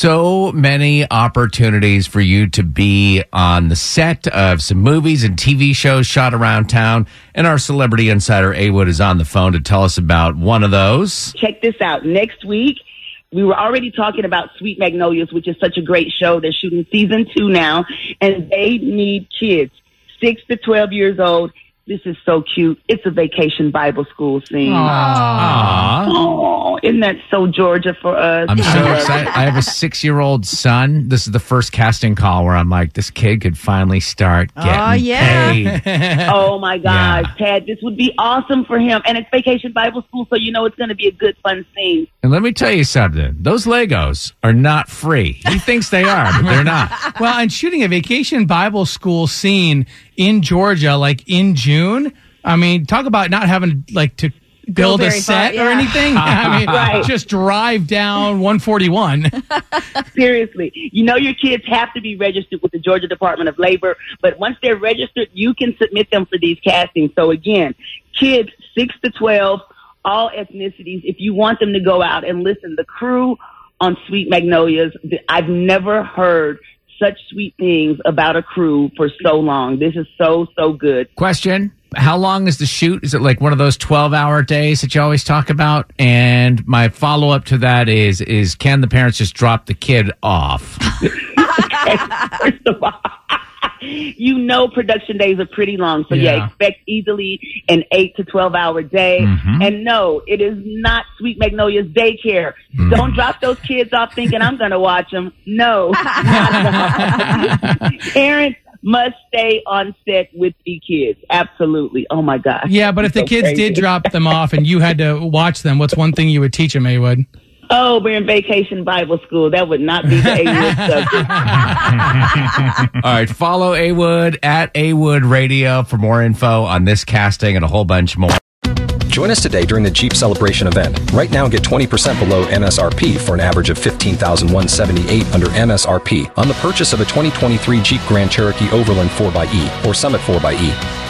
So many opportunities for you to be on the set of some movies and TV shows shot around town. And our celebrity insider, A-Wood, is on the phone to tell us about one of those. check this out. Next week, we were already talking about Sweet Magnolias, which is such a great show. They're shooting season two now, and they need kids, six to 12 years old. This is so cute. It's a vacation Bible school scene. Aww. Oh, isn't that so Georgia for us? I'm so excited. I have a six year old son. This is the first casting call where I'm like, this kid could finally start getting Oh, yeah. paid. Oh my gosh, Yeah. Tad, this would be awesome for him. And it's vacation Bible school, so you know it's going to be a good, fun scene. And let me tell you something. Those Legos are not free. He thinks they are, but they're not. Well, and shooting a vacation Bible school scene in Georgia, like in June. I mean, talk about not having like to build a far, set or anything. I mean, Right. just drive down 141. Seriously, you know your kids have to be registered with the Georgia Department of Labor, but once they're registered, you can submit them for these castings. So again, kids six to twelve, all ethnicities. If you want them to go out and listen, the crew on Sweet Magnolias, I've never heard such sweet things about a crew for so long. This is so so good. Question How long is the shoot? Is it like one of those 12 hour days that you always talk about? And my follow up to that is is can the parents just drop the kid off? First of all, you know production days are pretty long, so yeah, Yeah. expect easily an eight to twelve hour day. Mm-hmm. And no, it is not Sweet Magnolia's daycare. Mm. Don't drop those kids off thinking I'm going to watch them. No, not at all. parents must stay on set with the kids. Absolutely. Oh my gosh. yeah, but if the So kids crazy. did drop them off and you had to watch them, what's one thing you would teach them, A-Wood? Oh, we're in vacation Bible school. That would not be the A-list subject. All right, follow A-Wood at A-Wood Radio for more info on this casting and a whole bunch more. Join us today during the Jeep Celebration event. Right now, get 20% below MSRP for an average of 15178 under MSRP on the purchase of a 2023 Jeep Grand Cherokee Overland 4xE or Summit 4xE.